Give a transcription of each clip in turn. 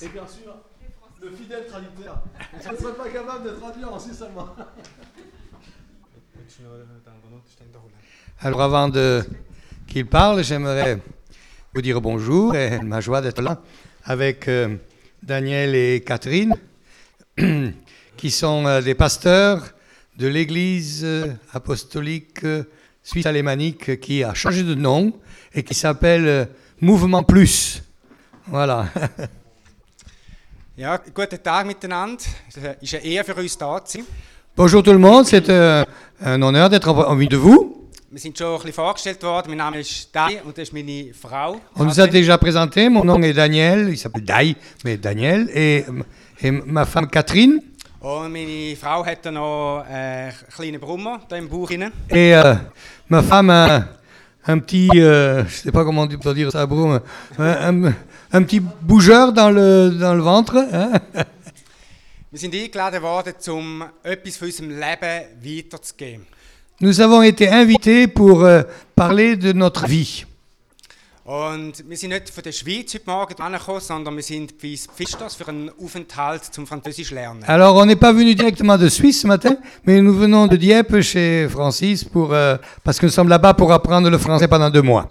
Et bien sûr, le fidèle traducteur. Je ne serais pas capable de traduire en si seulement. Alors avant de qu'il parle, j'aimerais vous dire bonjour et ma joie d'être là avec euh, Daniel et Catherine, qui sont euh, des pasteurs de l'Église euh, apostolique euh, suisse alémanique qui a changé de nom et qui s'appelle Mouvement Plus. Voilà. Ja, guten Tag miteinander. Es ist eine Ehre für uns da zu sein. Bonjour tout le monde, c'est euh, un honneur d'être milieu de vous. Wir sind schon ein bisschen vorgestellt worden. Mein Name ist Dai und das ist meine Frau. On nous a déjà présenté, mon nom est Daniel, il s'appelle Dai, mais Daniel, et, et ma femme Catherine. Und meine Frau hat da noch einen kleinen Brummer da im Bauch hinein. Et euh, ma femme a un petit, euh, je sais pas comment on peut dire ça, un- un petit bougeur dans le, dans le ventre. Wir sind eingeladen worden, um etwas von unserem Leben weiterzugeben. Nous avons été invités pour euh, parler de notre vie. Und wir sind nicht von der Schweiz heute Morgen angekommen, sondern wir sind bei Pfisters für einen Aufenthalt zum Französisch lernen. Alors, on n'est pas venu directement de Suisse ce matin, mais nous venons de Dieppe chez Francis pour, euh, parce que nous sommes là-bas pour apprendre le français pendant deux mois.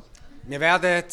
Wir werden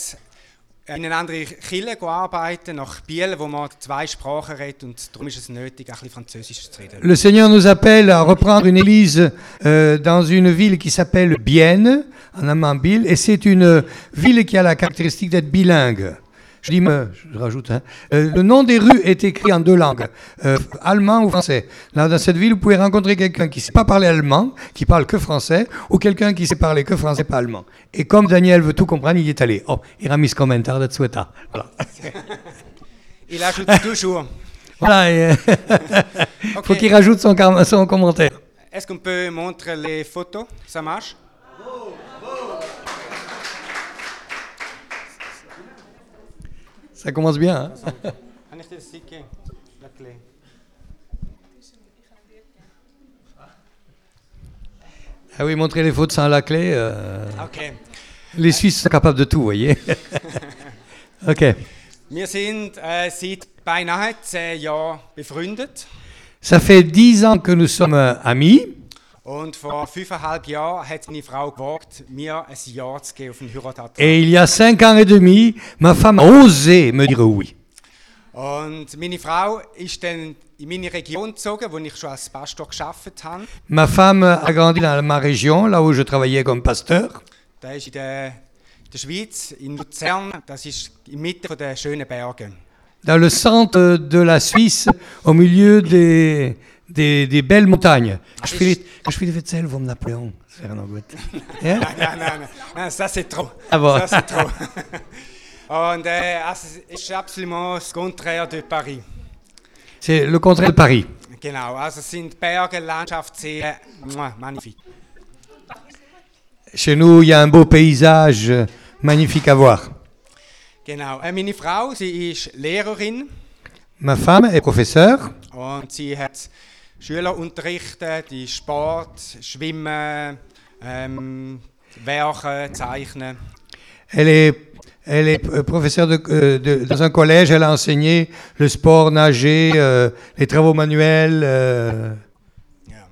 Le Seigneur nous appelle à reprendre une église euh, dans une ville qui s'appelle Bienne, en Amambile, et c'est une ville qui a la caractéristique d'être bilingue. Je dis, euh, je rajoute, hein, euh, le nom des rues est écrit en deux langues, euh, allemand ou français. Là, dans cette ville, vous pouvez rencontrer quelqu'un qui ne sait pas parler allemand, qui parle que français, ou quelqu'un qui sait parler que français, pas allemand. Et comme Daniel veut tout comprendre, il y est allé. Oh, il a mis ce commentaire de. Voilà. Ich lese toujours. voilà Ok. faut qu'il rajoute son commentaire. Est-ce qu'on peut montrer les photos? Ça marche? Ça commence bien. hein. Ah oui, montrer les photos sans la clé. euh, Okay. les Suisses sont capables de tout, vous voyez. ok. Wir sind äh, seit beinahe zehn Jahren befreundet. Ça fait dix ans que nous sommes euh, amis. Und vor fünfeinhalb Jahren hat meine Frau gewagt, mir ein Ja zu geben auf den Heiratsantrag. Et il y a cinq ans et demi, ma femme a osé me dire oui. Und meine Frau ist dann in meine Region gezogen, wo ich schon als Pastor geschafft habe. Ma femme a grandi dans ma région, là où je travaillais comme pasteur. Das ist in der, in der Schweiz, in Luzern. Das ist in Mitte der schönen Berge. Dans le centre de la Suisse, au milieu des, des, des belles montagnes. Quand je les, quand je fais les Wetzel vom Napoléon, c'est rien en goutte. Hein? Nein, nein, nein, nein, ça c'est trop. Ah bon. Ça c'est trop. Und äh, es ist absolument das Contraire de Paris. C'est le contraire de Paris. Genau, also sind Berge, Landschaft, muah, magnifique. Chez nous, il y a un beau paysage euh, magnifique à voir. Genau, äh, meine Frau, sie ist Lehrerin Ma femme est professeure. und sie hat Schüler unterrichtet, die Sport, Schwimmen, ähm, Werken, Zeichnen. Elle est, elle est professeure de, euh, de- dans un collège. Elle a enseigné le sport, nager, euh, les travaux manuels. euh. Ja.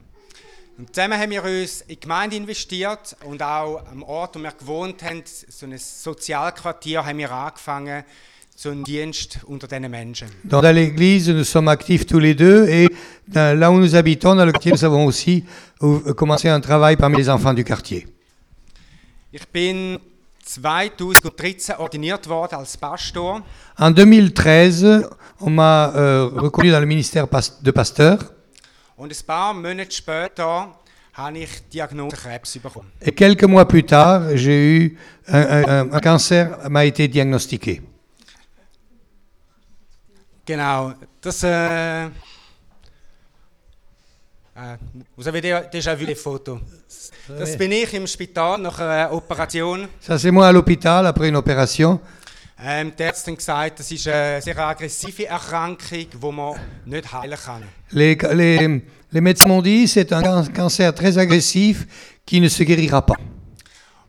Und zusammen haben wir uns in die Gemeinde investiert und auch am Ort, wo wir gewohnt haben, so ein Sozialquartier, haben wir angefangen, Dans l'église, nous sommes actifs tous les deux. Et dans- là où nous habitons, dans le quartier, nous avons aussi euh, commencé un travail parmi les enfants du quartier. Ich bin 2013 ordiniert worden als Pastor En 2013, on m'a euh, reconnu dans le ministère de pasteur. Et quelques mois plus tard, j'ai eu un, un- un- un cancer m'a été diagnostiqué. Genau, das. Äh, äh, vous avez dé- déjà vu les photos. Das bin ich im Spital nach einer Operation. Ça, c'est moi à l'hôpital après une opération. Ähm, die Ärzte haben gesagt, das ist eine sehr aggressive Erkrankung, die man nicht heilen kann. Les, les- les médecins m'ont dit c'est un can- cancer très agressif qui ne se guérira pas.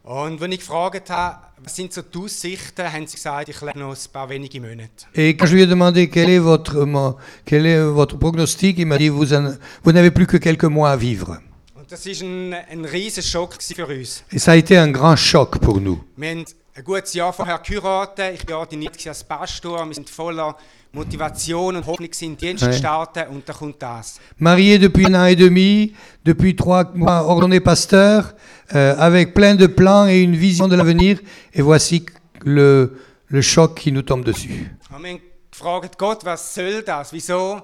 Und wenn ich gefragt habe, was sind so die Aussichten, haben sie gesagt, ich lebe noch ein paar wenige Monate? Et quand je lui ai demandé quel est votre, mon- quel est votre prognostic, il m'a dit vous, en- vous n'avez plus que quelques mois à vivre. Und das war ein, ein riesen Schock gewesen für uns. Et ça a été un grand choc pour nous. Wir haben ein gutes Jahr vorher geheiratet, ich war ordiniert gewesen als Pastor, wir sind voller Motivation und Hoffnung Ouais. gestartet und dann kommt das. Marié depuis un an et demi, depuis trois mois ordonné pasteur, euh, avec plein de plans et une vision de l'avenir, et voici le, le choc qui nous tombe dessus. Und wir haben gefragt, Gott, was soll das? Wieso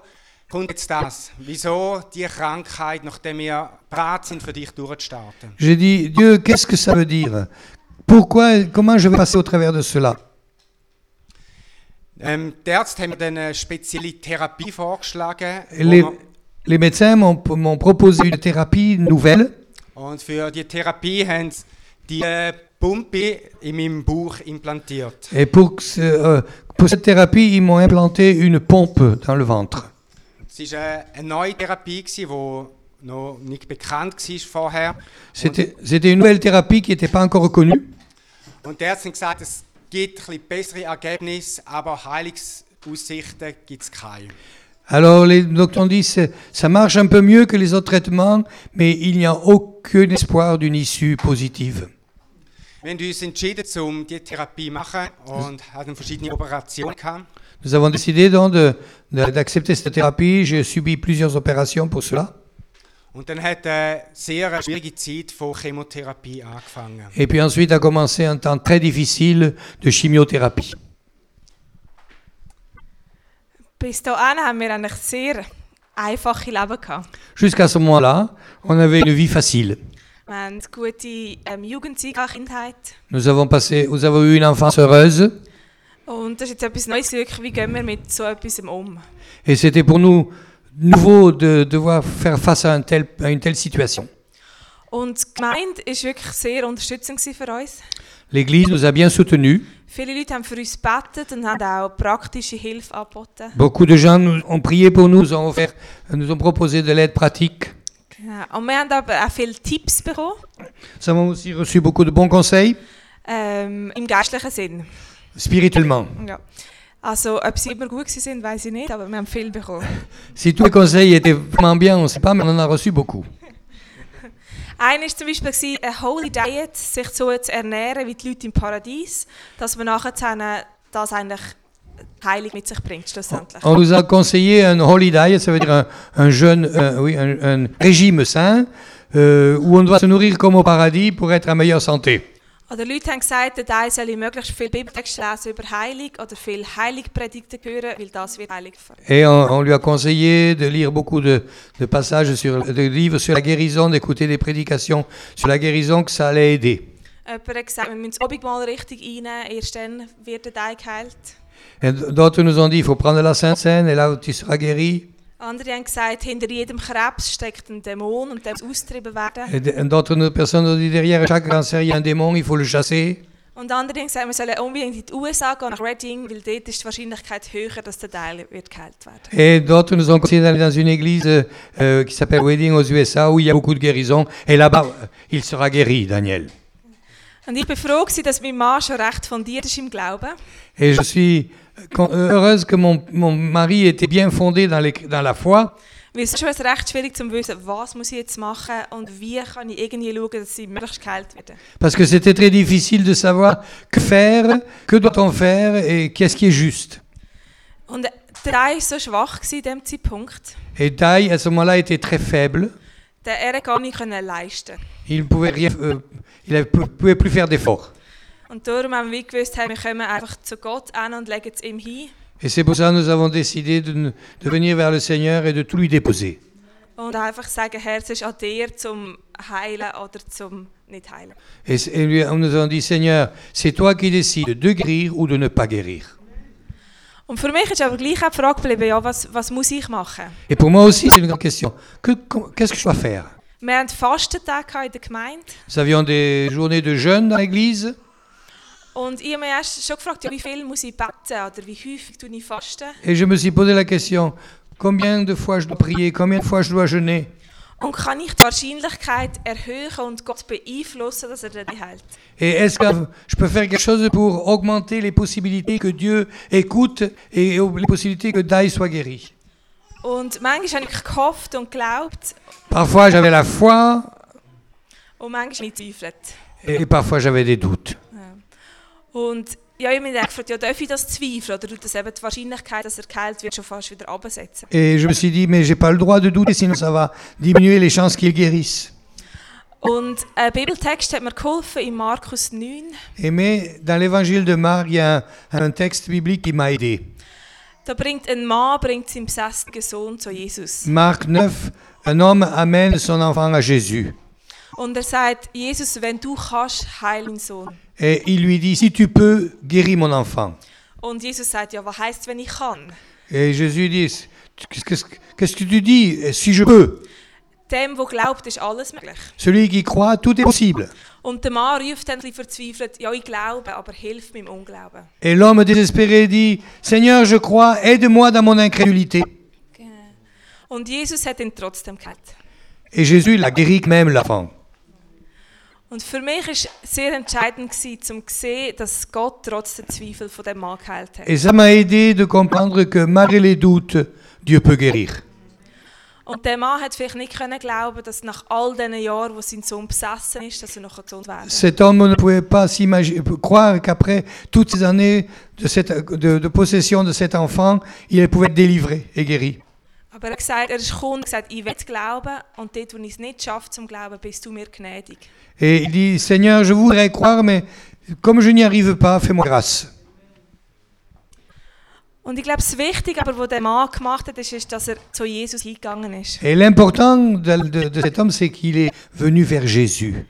kommt jetzt das? Wieso die Krankheit, nachdem wir bereit sind, für dich durchzustarten? J'ai dit, Dieu, qu'est-ce que ça veut dire? Pourquoi, comment je vais passer au travers de cela? Ähm, die Ärzte haben mir dann eine spezielle Therapie vorgeschlagen. wo les, médecins m'ont proposé une thérapie nouvelle. Und für die Therapie haben sie die Pumpe in meinem Bauch implantiert. Et pour, euh, cette thérapie, ils m'ont implanté une pompe dans le ventre. Es war eine, eine neue Therapie, die noch nicht bekannt war vorher. C'était c'était une nouvelle thérapie qui n'était pas encore reconnue. Und die Ärzte haben gesagt, es gibt ein bessere Ergebnisse, aber Heilungsaussichten gibt es keine. Alors les docteurs c'est- ça marche un peu mieux que les autres traitements, mais il n'y a aucun espoir d'une issue positive. Um. Nous avons décidé donc d'accepter cette thérapie. J'ai subi plusieurs opérations pour cela. Und dann hat eine sehr schwierige Zeit von Chemotherapie angefangen. Et puis ensuite a commencé un temps très difficile de chimiothérapie. Bis dahin haben wir eigentlich sehr einfache Leben gehabt. Jusqu'à ce moment-là, on avait une vie facile. Wir haben eine gute ähm, Jugendzeit, Kindheit. Nous avons passé, nous avons eu une enfance heureuse. Und das ist jetzt etwas Neues. wirklich, Wie gehen wir mit so etwas um? Et c'était pour nous nouveau de devoir faire face à, un tel- à une telle situation. Und die Gemeinde war wirklich sehr unterstützend gewesen für uns. L'Église nous a bien soutenus. Viele Leute haben für uns gebetet und haben auch praktische Hilfe angeboten. Beaucoup de gens nous ont prié pour nous, nous ont, offert, nous ont proposé de l'aide pratique. Genau. Und wir haben aber auch viele Tipps bekommen, Nous avons aussi reçu beaucoup de bons conseils, ähm, im geistlichen Sinn. spirituellement. Ja. Also, ob sie immer gut gewesen sind, weiß ich nicht, aber wir haben viel bekommen. Si tous les conseils étaient vraiment bien, on ne sait pas, mais on en a reçu beaucoup. Einer war zum Beispiel gewesen, eine Holy Diet, sich so zu ernähren wie die Leute im Paradies, dass man nachher dann das eigentlich Heilung mit sich bringt, schlussendlich. On nous a conseillé un holy diet, ça veut dire un, un jeûne, euh, oui, un, un régime sain, euh, où on doit se nourrir comme au paradis pour être en meilleure santé. Oder Leute haben gesagt, der Teil soll möglichst viel Bibeltexte lesen über Heilung oder viel Heiligpredigten hören, weil das wird Heilig fördern. Et on, on lui a conseillé de lire beaucoup de, de passages, sur, de livres sur la guérison, d'écouter des prédications sur la guérison, que ça allait aider. Jemand hat gesagt, wir müssen das Abendmahl richtig einnehmen, erst dann wird der Teil geheilt. Et d'autres nous ont dit, il faut prendre la Sainte Seine, et là tu seras guéri. Andere haben gesagt, hinter jedem Krebs steckt ein Dämon und der muss austrieben werden. D'autres personnes ont dit, derrière chaque cancer, il y a un démon, il faut le chasser. Und andere haben gesagt, wir sollen unbedingt in die USA gehen, nach Reading, weil dort ist die Wahrscheinlichkeit höher, dass der Teil wird geheilt werden. Et d'autres nous ont conseillé d'aller dans une église euh, qui s'appelle Wedding aux USA, où il y a beaucoup de guérisons. Et là-bas, euh, il sera guéri, Daniel. Und ich bin froh, dass mein Mann schon recht fundiert ist im Glauben. Et je suis con- euh, heureuse que mon, mon mari était bien fondé dans, les- dans la foi, Weil es ist schon recht schwierig zu wissen, was muss ich jetzt machen und wie kann ich irgendwie schauen, dass sie möglichst geheilt werden. parce que c'était très difficile de savoir que faire, que doit-on faire et qu'est-ce qui est juste. Und der Teil war so schwach gewesen in diesem Zeitpunkt, Et Taï, à ce moment-là, était très faible. dass er gar nicht können leisten Il ne pouvait, rien, euh, il ne pouvait plus faire d'efforts. Und darum haben wir gewusst, hey, wir kommen einfach zu Gott an und legen es ihm hin. Et c'est pour ça que nous avons décidé de, ne- de venir vers le Seigneur et de tout lui déposer. Und einfach sagen, Herr, es ist an dir zum Heilen oder zum nicht heilen. Et, et lui, nous avons dit, Seigneur, c'est toi qui décides de guérir ou de ne pas guérir. Und für mich ist aber gleich auch die Frage geblieben, ja, was, was muss ich machen? Et pour moi aussi, c'est une grande question. Que- Qu'est-ce que je dois faire Wir hatten Fastentage gehabt in der Gemeinde. Nous avions des journées de jeûne dans l'église. Und ich habe mich erst schon gefragt, ja, wie viel muss ich beten oder wie häufig tue ich fasten? Et je me suis posé la question, combien de fois je dois prier, combien de fois je dois jeûner? Und kann ich die Wahrscheinlichkeit erhöhen und Gott beeinflussen, dass er dich heilt? Et est-ce que je peux faire quelque chose pour augmenter les possibilités que Dieu écoute et les possibilités que Dai soit guéri Und manchmal habe ich gehofft und geglaubt Parfois j'avais la foi und manchmal habe ich gezweifelt. et parfois j'avais des doutes. Und ja, ich habe mich gefragt, ja, darf ich das zweifeln oder tut das eben die Wahrscheinlichkeit, dass er geheilt wird, schon fast wieder absetzen? Et je me suis dit, mais j'ai pas le droit de douter, sinon ça va diminuer les chances qu'il guérisse. Und ein Bibeltext hat mir geholfen in Markus 9. Et mais dans l'évangile de Marc, il y a un, un texte biblique qui m'a aidé. Da bringt ein Mann bringt seinen besessenen Sohn zu Jesus. Marc 9, un homme amène son enfant à Jésus. Und er sagt, Jesus, wenn du kannst, heil meinen Sohn. Et il lui dit, si tu peux, guéris mon enfant. Und Jesus sagt, ja, was heisst, wenn ich kann? Et Jésus dit, qu'est-ce que tu dis? Si je peux. Dem, der glaubt, ist alles möglich. Celui qui croit, tout est possible. Und der Mann ruft dann ein bisschen verzweifelt, ja, ich glaube, aber hilf meinem Unglauben. Et l'homme désespéré dit, Seigneur, je crois, aide-moi dans mon incrédulité. Genau. Und Jesus hat ihn trotzdem geheilt. Et Jésus l'a guéri même l'enfant. Und für mich war es sehr entscheidend, gewesen, um zu sehen, dass Gott trotz der Zweifel von dem Mann geheilt hat. Et ça m'a aidé de comprendre que malgré les doutes, Dieu peut guérir. Und der Mann hat vielleicht nicht können glauben, dass nach all diesen Jahren, wo sein Sohn besessen ist, dass er noch gesund werden Cet homme ne pouvait pas s'imaginer, croire qu'après toutes ces années de, cette, de, de possession de cet enfant, il pouvait être délivré et guéri. Aber er hat gesagt, er ist gekommen und gesagt, ich will glauben und dort, wo ich es nicht schaffe zum Glauben, bist du mir gnädig. Et il dit, Seigneur, je voudrais croire, mais comme je n'y arrive pas, fais-moi grâce. Und ich glaube, das Wichtige, aber was der Mann gemacht hat, ist, ist dass er zu Jesus hingegangen ist. Et l'important de, de- de cet homme, c'est qu'il est venu vers Jésus.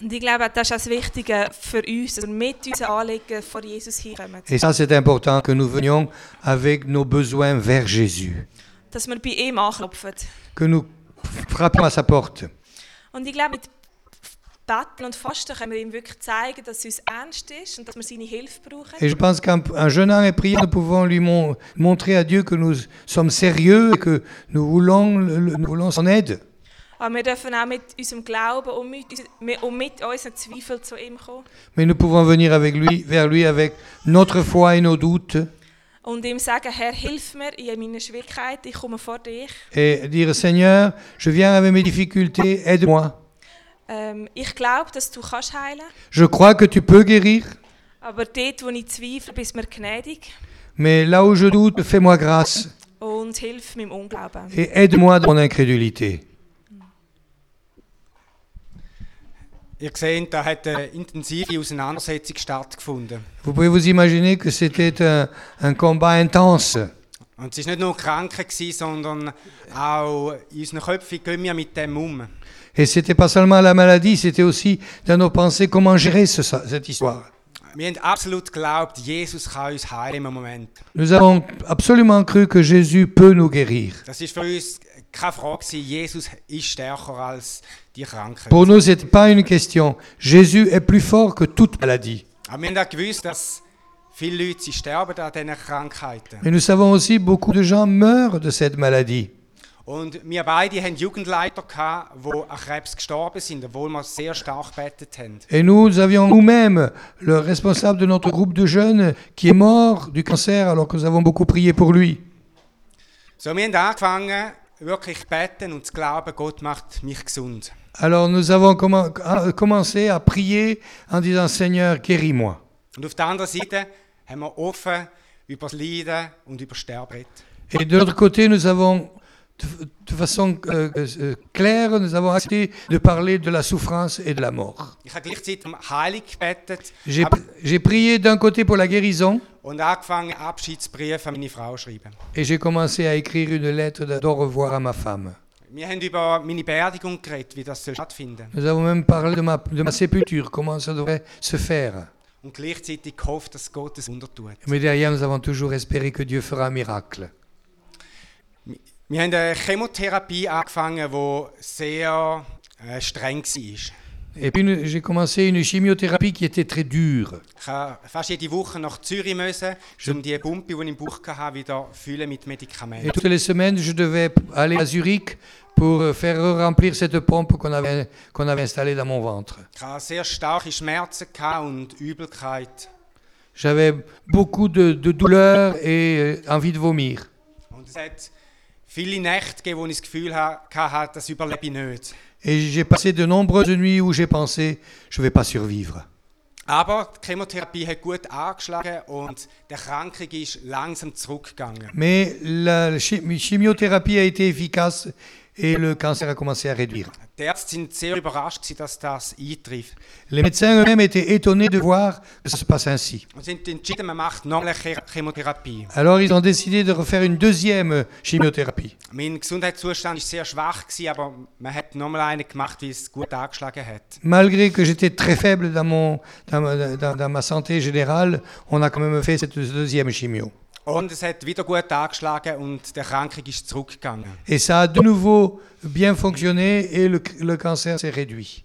Und ich glaube, das ist auch das Wichtige für uns, dass wir mit unseren Anliegen vor Jesus hinkommen. Et ça, c'est important que nous venions avec nos besoins vers Jésus, Dass wir bei ihm anklopfen. que nous frappions à sa porte. Und ich glaube, mit Beten und Fasten können wir ihm wirklich zeigen, dass es uns ernst ist und dass wir seine Hilfe brauchen. Et je pense qu'en en jeûnant et priant, nous pouvons lui mon- montrer à Dieu que nous sommes sérieux et que nous voulons, nous voulons son aide. Aber wir dürfen auch mit unserem Glauben und mit, und mit unseren Zweifeln zu ihm kommen Mais nous pouvons venir avec lui, vers lui avec notre foi et nos doutes und ihm sagen, Herr, hilf mir in meinen Schwierigkeiten, ich komme vor dich. et dire Seigneur, je viens avec mes difficultés, aide-moi. Ähm, ich glaube, dass du kannst heilen Je crois que tu peux guérir, aber dort, wo ich zweifle, bist du mir gnädig mais là où je doute, fais-moi grâce und hilf meinem Unglauben. et aide-moi dans mon incrédulité. Ihr seht, da hat eine intensive Auseinandersetzung stattgefunden. Vous pouvez vous imaginer que c'était un, un combat intense? Und es war nicht nur Kranke, gewesen, sondern auch in unseren Köpfen gehen wir mit dem um. Et c'était pas seulement la maladie, c'était aussi dans nos pensées comment gérer ce- cette histoire. Wir haben absolut geglaubt, Jesus kann uns heilen im Moment. Nous avons absolument cru que Jésus peut nous guérir. Das ist für uns keine Frage. gewesen. Jesus ist stärker als die Krankheit. Pour nous, ce pas une question. Jésus est plus fort que toute maladie. Aber wir haben auch gewusst, dass viele Leute sie sterben an diesen Krankheiten. Mais nous savons aussi beaucoup de gens meurent de cette maladie. Und wir beide hatten Jugendleiter, gehabt, die an Krebs gestorben sind, obwohl wir sehr stark gebetet haben. Et nous avions nous-mêmes le responsable de notre groupe de jeunes qui est mort du cancer alors que nous avons beaucoup prié pour lui. So, wir haben angefangen, wirklich zu beten und zu glauben, Gott macht mich gesund. Alors nous avons à- commencé à prier en disant Seigneur, guéris-moi. Und auf der anderen Seite haben wir offen über das Leiden und über Sterben geredet. Et de l'autre côté, nous avons, de, de façon euh, euh, claire, nous avons accepté de parler de la souffrance et de la mort. J'ai prié d'un côté pour la guérison et j'ai commencé à écrire une lettre d'au revoir à ma femme. Nous avons même parlé de ma, de ma sépulture, comment ça devrait se faire. Mais derrière, nous avons toujours espéré que Dieu fera un miracle. Wir haben eine Chemotherapie angefangen, die sehr äh, streng war. Et puis j'ai commencé une chimiothérapie qui était très dure. Um Et toutes les semaines, je devais aller à Zurich pour euh, faire remplir cette pompe qu'on avait, qu'on avait installée dans mon ventre. J'avais beaucoup de, de douleurs et euh, envie de vomir. Und es hat viele Nächte gegeben, wo ich das Gefühl ha- hatte, das überlebe ich nicht. Et j'ai passé de nombreuses nuits où j'ai pensé, je ne vais pas survivre. Aber die Chemotherapie hat gut angeschlagen und die Erkrankung ist langsam zurückgegangen. Mais la chi- chimiothérapie a été efficace et le cancer a commencé à réduire. Les médecins eux-mêmes étaient étonnés de voir que ça se passe ainsi. Alors ils ont décidé de refaire une deuxième chimiothérapie. Malgré que j'étais très faible dans, mon, dans, ma- dans- dans ma santé générale, on a quand même fait cette deuxième chimio. Und es hat wieder gut angeschlagen und die Erkrankung ist zurückgegangen. Et ça a de nouveau bien fonctionné et le, le cancer s'est réduit.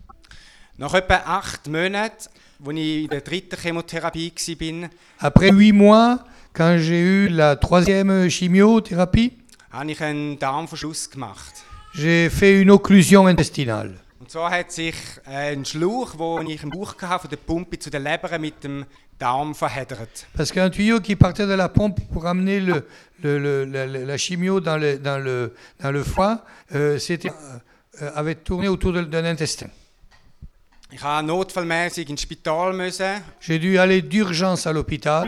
Nach etwa acht Monaten, als ich in der dritten Chemotherapie war, Après huit mois, quand j'ai eu la troisième chimiothérapie, habe ich einen Darmverschluss gemacht. j'ai fait une occlusion intestinale. Und zwar hat sich äh, ein Schlauch, den ich im Bauch hatte, von der Pumpe zu der Leber mit dem. Parce qu'un tuyau qui partait de la pompe pour amener le, le- le- la, chimio dans le, dans le, dans le foie euh, euh, avait tourné autour de- d'un intestin. Ich musste notfallmäßig ins Spital müssen J'ai dû aller d'urgence à l'hôpital.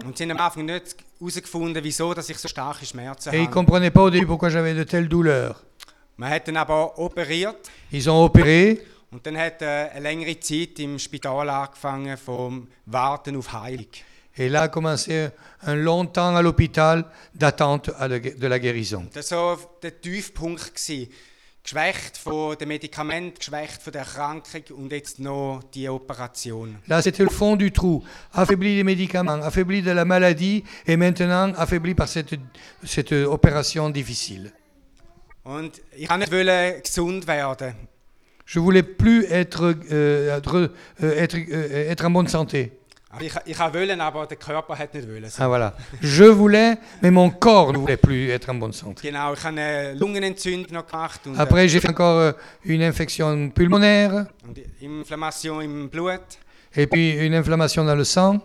Et ils ne comprenaient pas au début pourquoi j'avais de telles douleurs. Ils ont opéré und dann hat äh, eine längere Zeit im Spital angefangen vom Warten auf Heilung. et là a commencé un long temps à l'hôpital d'attente de la guérison. Das war so der Tiefpunkt. Gewesen. Geschwächt von den Medikamenten, geschwächt von der Erkrankung und jetzt noch die Operation. Là, c'était le fond du trou, affaibli des médicaments, affaibli de la maladie et maintenant affaibli par cette, cette opération difficile. Und ich wollte nicht gesund werden. Je voulais plus être, euh, être, euh, être, euh, être en bonne santé. Wollen. Ah, voilà. Je voulais, mais mon corps ne voulait plus être en bonne santé. Après, j'ai fait encore une infection pulmonaire äh, et puis une inflammation dans le sang.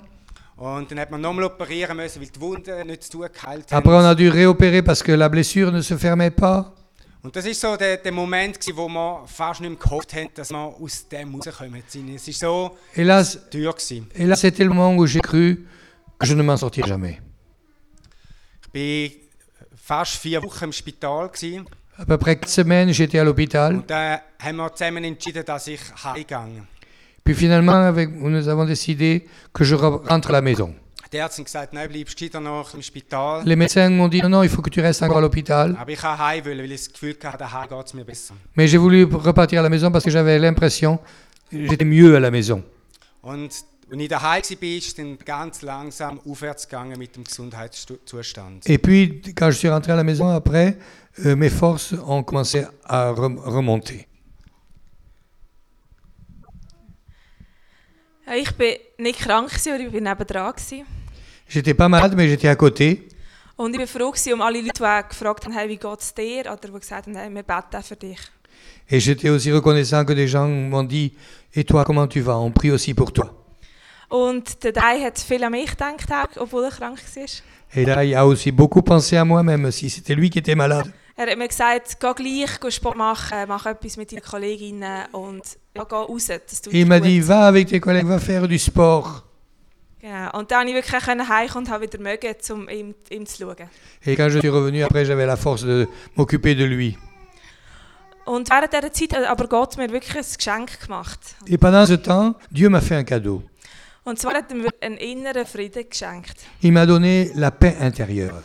Après, on a dû réopérer parce que la blessure ne se fermait pas. Und das ist so der, der Moment, gewesen, wo fast nicht mehr gehofft dass wir aus dem rauskommen. Es war so Et là, teuer. Gewesen. et là c'était le moment où j'ai cru que je ne m'en sortirais jamais. Ich fast vier Wochen im Spital. Gewesen. À peu près quatre semaines, j'étais à l'hôpital. Und dann haben wir zusammen entschieden, dass ich heimgehe. Puis finalement, avec, nous avons décidé que je re- rentre à la maison. Die Ärzte haben gesagt, nein, bleibst du noch im Spital. Les médecins m'ont dit non, non, il faut que tu restes encore à l'hôpital. Aber ich wollte heim, wollen, weil ich das Gefühl hatte, daheim geht es mir besser. Mais j'ai voulu repartir à la maison parce que j'avais l'impression que j'étais mieux à la maison. Und als ich daheim war, ist es dann ganz langsam aufwärts gegangen mit dem Gesundheitszustand. Et puis, quand je suis rentré à la maison après, euh, mes forces ont commencé à rem- remonter. Ich bin nicht krank, aber ich war nebendran. J'étais pas malade, mais j'étais à côté. Und ich war froh gewesen um alle Leute, die auch gefragt haben, hey, wie geht es dir? Oder die gesagt haben, hey, wir beten auch für dich. Et j'étais aussi reconnaissant que des gens m'ont dit Et toi, comment tu vas? On prie aussi pour toi. Und der Dai hat viel an mich gedacht, auch, obwohl er krank war. Et là, il a aussi beaucoup pensé à moi, même si c'était lui qui était malade. Er hat mir gesagt, geh gleich geh Sport machen, mach etwas mit deinen Kolleginnen und ja, geh raus, das tut Et il m'a dit Va avec tes collègues, va faire du sport. Genau. Und dann konnte ich wirklich können heimkommen und habe wieder mögen, um ihm, ihm zu schauen. Et quand je suis revenu, après, j'avais la force de m'occuper de lui. Und während dieser Zeit hat aber Gott mir wirklich ein Geschenk gemacht. Et pendant ce temps, Dieu m'a fait un cadeau. Und zwar hat er mir einen inneren Frieden geschenkt. Il m'a donné la paix intérieure.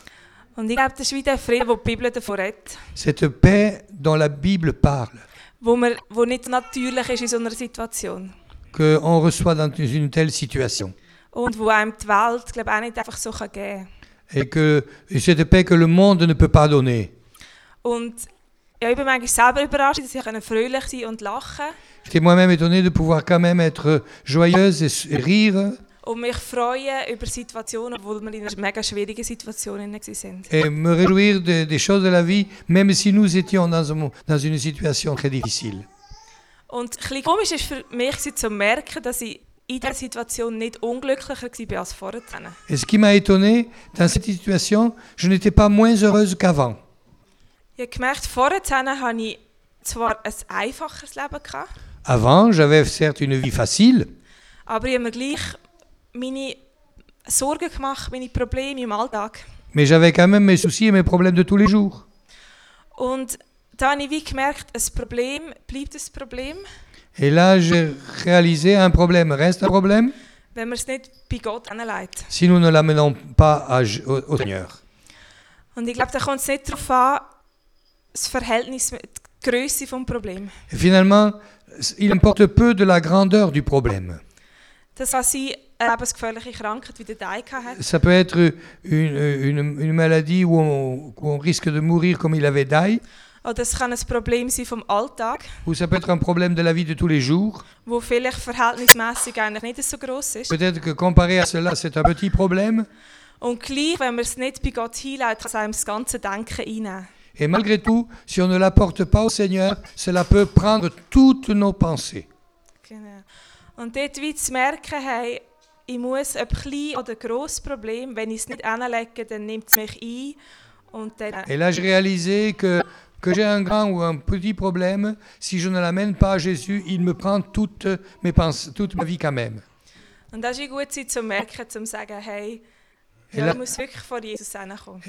Und ich glaube, das ist wie der Frieden, wo die Bibel davon redet. Cette paix dont la Bible parle, Wo, man, wo nicht natürlich ist in so einer Situation. qu'on reçoit dans une telle situation. Und wo einem die Welt, glaube ich, auch nicht einfach so kann geben Et que et cette paix que le monde ne peut pas donner. Und ja, ich bin manchmal selber überrascht, dass ich fröhlich sein und lachen J'étais moi-même étonné de pouvoir quand même être joyeuse et rire und mich freuen über Situationen, obwohl wir in einer mega schwierigen Situation waren. Et me réjouir de- des choses de la vie, même si nous étions dans, un dans une situation très difficile. Und ein bisschen komisch war für mich zu merken, dass ich in dieser Situation nicht unglücklicher war als vorher. Et ce qui m'a étonné, dans cette situation, je n'étais pas moins heureuse qu'avant. Ich habe gemerkt, vorher hatte ich zwar ein einfacheres Leben, gehabt, Avant, j'avais certes une vie facile, aber ich habe mir gleich meine Sorgen gemacht, meine Probleme im Alltag. mais j'avais quand même mes soucis et mes problèmes de tous les jours. Und da habe ich wie gemerkt, ein Problem bleibt ein Problem, Et là, j'ai réalisé un problème reste un problème si nous ne l'amenons pas à au, au Seigneur. Und ich glaube, da kommt es nicht darauf an, das Verhältnis, die Größe des Problems. Et finalement, il importe peu de la grandeur du problème. Das kann sein, eine lebensgefährliche Krankheit, wie der Dai hatte. Ça peut être une, une- une maladie où on, où on risque de mourir comme il avait Dai, Oder es kann ein Problem sein vom Alltag, ou ça peut être un problème de la vie de tous les jours. wo vielleicht verhältnismäßig eigentlich nicht so groß ist. Peut-être que comparé à cela, c'est un petit problème. Und gleich, wenn man es nicht bei Gott hinlegt, kann es einem das ganze Denken einnehmen. Et malgré tout, si on ne l'apporte pas au Seigneur, cela peut prendre toutes nos pensées. Genau. Und dort wie zu merken, hey, ich muss ein kleines oder grosses Problem, wenn ich es nicht anlege, dann nimmt es mich ein. Und dann, Et là, j'ai réalisé que, que j'ai un grand ou un petit problème. Si je ne l'amène pas à Jésus, il me prend toute, mes pensées, toute ma vie quand même. und das ist wie gut, sein, zu merken, zu sagen, hey, Et là,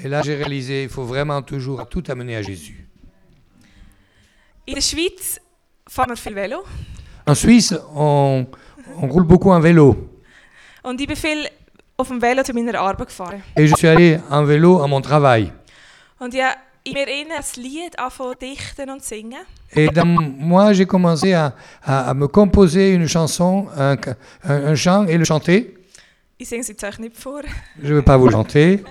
et là, j'ai réalisé il faut vraiment toujours tout amener à Jésus. En Suisse, on, on roule beaucoup en vélo. Et je suis allé en vélo à mon travail. Und mir innen ein Lied angefangen zu dichten und zu singen. Et dans moi, j'ai commencé à, à- à me composer une chanson, un, un- un chant et le chanter. Ich singe es jetzt euch nicht vor. Je ne vais pas vous chanter.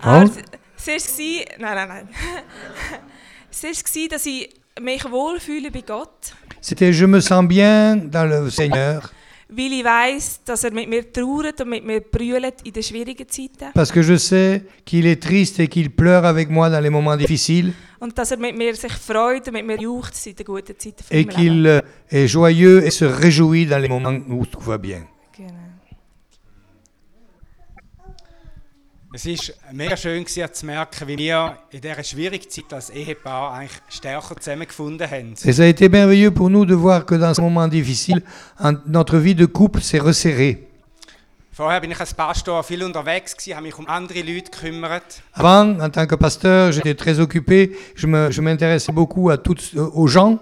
Aber es- es war, nein, nein, nein. es war, dass ich mich wohlfühle bei Gott, C'était Je me sens bien dans le Seigneur weil ich weiss, dass er mit mir trauert und mit mir brüllt in den schwierigen Zeiten. parce que je sais qu'il est triste et qu'il pleure avec moi dans les moments difficiles Und dass er mit mir sich freut und mit mir juchzt in den guten Zeiten von et qu'il euh, est joyeux et se réjouit dans les moments où tout va bien. Genau. Es war mega schön gewesen, zu merken, wie wir in dieser schwierigen Zeit als Ehepaar eigentlich stärker zusammengefunden haben. Et ça a été merveilleux pour nous de voir que dans ce moment difficile, en- notre vie de couple s'est resserrée. Vorher bin ich als Pastor viel unterwegs, gewesen, habe mich um andere Leute gekümmert. Avant, en tant que pasteur, j'étais très occupé, je me- je m'intéressais beaucoup à toutes, euh, aux gens.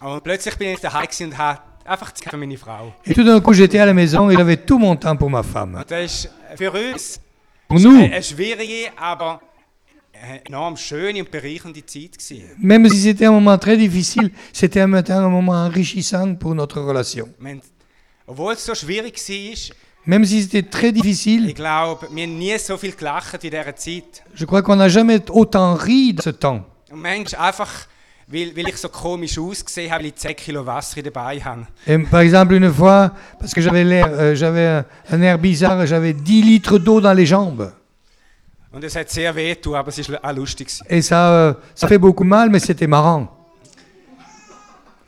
Und plötzlich bin ich daheim gewesen und habe einfach Zeit für meine Frau. Et tout d'un coup, j'étais à la maison et j'avais tout mon temps pour ma femme. Und das ist für uns Pour nous, eine schwierige, aber eine enorm schöne und bereichernde Zeit gewesen. même si c'était un moment très difficile, c'était un moment enrichissant pour notre relation. Wir haben, obwohl es so schwierig war, Même si c'était très difficile, je crois qu'on n'a jamais autant ri de ce temps. Weil, weil ich so komisch ausgesehen habe, weil ich 10 Kilo Wasser dabei habe. Et par exemple, une fois, parce que j'avais l'air, euh, j'avais un, air bizarre, j'avais 10 litres d'eau dans les jambes. Und es hat sehr weh getan, aber es war auch lustig. Et ça, euh, ça fait beaucoup mal, mais c'était marrant.